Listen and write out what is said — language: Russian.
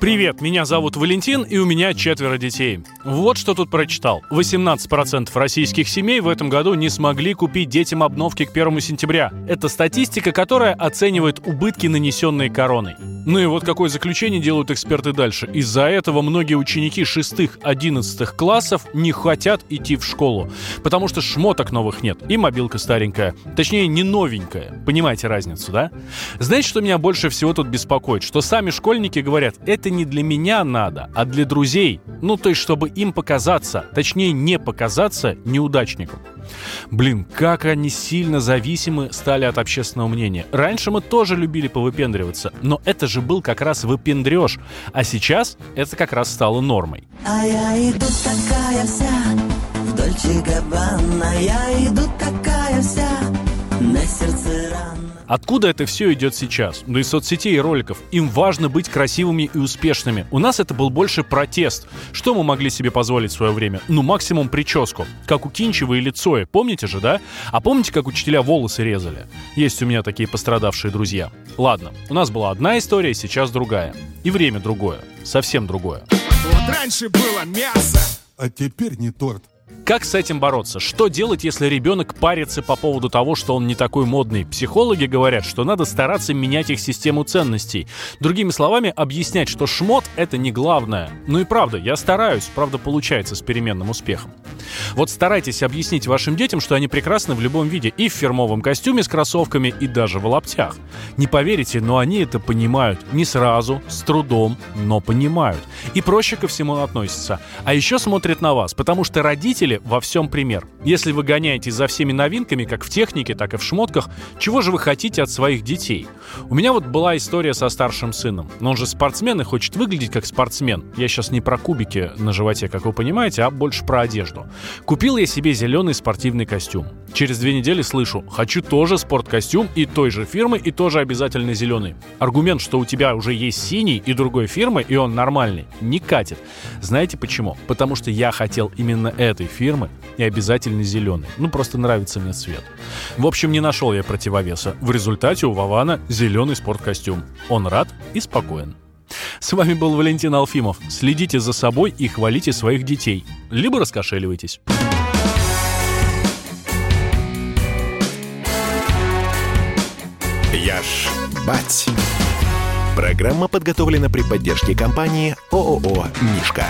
Привет, меня зовут Валентин, и у меня четверо детей. Вот что тут прочитал. 18% российских семей в этом году не смогли купить детям обновки к 1 сентября. Это статистика, которая оценивает убытки, нанесенные короной. Ну и вот какое заключение делают эксперты дальше. Из-за этого многие ученики 6-11 классов не хотят идти в школу, потому что шмоток новых нет и мобилка старенькая. Точнее, не новенькая. Понимаете разницу, да? Знаете, что меня больше всего тут беспокоит? Что сами школьники говорят, это не для меня надо, а для друзей. Ну, то есть, чтобы им показаться, точнее, не показаться неудачником. Блин, как они сильно зависимы стали от общественного мнения. Раньше мы тоже любили повыпендриваться, но это же был как раз выпендреж, а сейчас это как раз стало нормой. А я иду такая вся, в Дольче Габбана, я иду такая вся, на сердце. Откуда это все идет сейчас? Ну из соцсетей и роликов. Им важно быть красивыми и успешными. У нас это был больше протест. Что мы могли себе позволить в свое время? Ну, максимум прическу. Как у Кинчева или Цоя. Помните же, да? А помните, как учителя волосы резали? Есть у меня такие пострадавшие друзья. Ладно, у нас была одна история, сейчас другая. И время другое. Совсем другое. Вот раньше было мясо, а теперь не торт. Как с этим бороться? Что делать, если ребенок парится по поводу того, что он не такой модный? Психологи говорят, что надо стараться менять их систему ценностей. Другими словами, объяснять, что шмот — это не главное. Ну и правда, я стараюсь, правда получается с переменным успехом. Вот старайтесь объяснить вашим детям, что они прекрасны в любом виде, и в фирмовом костюме с кроссовками, и даже в лаптях. Не поверите, но они это понимают. Не сразу, с трудом, но понимают. И проще ко всему относятся. А еще смотрят на вас, потому что родители во всем пример. Если вы гоняете за всеми новинками, как в технике, так и в шмотках, чего же вы хотите от своих детей? У меня вот была история со старшим сыном. Но он же спортсмен и хочет выглядеть как спортсмен. Я сейчас не про кубики на животе, как вы понимаете, а больше про одежду. Купил я себе зеленый спортивный костюм. Через две недели слышу, хочу тоже спорткостюм и той же фирмы, и тоже обязательно зеленый. Аргумент, что у тебя уже есть синий и другой фирмы, и он нормальный, не катит. Знаете почему? Потому что я хотел именно этой фирмы и обязательно зеленый. Ну, просто нравится мне цвет. В общем, не нашел я противовеса. В результате у Вована зеленый спорткостюм. Он рад и спокоен. С вами был Валентин Алфимов. Следите за собой и хвалите своих детей. Либо раскошеливайтесь. Ж бать. Программа подготовлена при поддержке компании ООО «Мишка».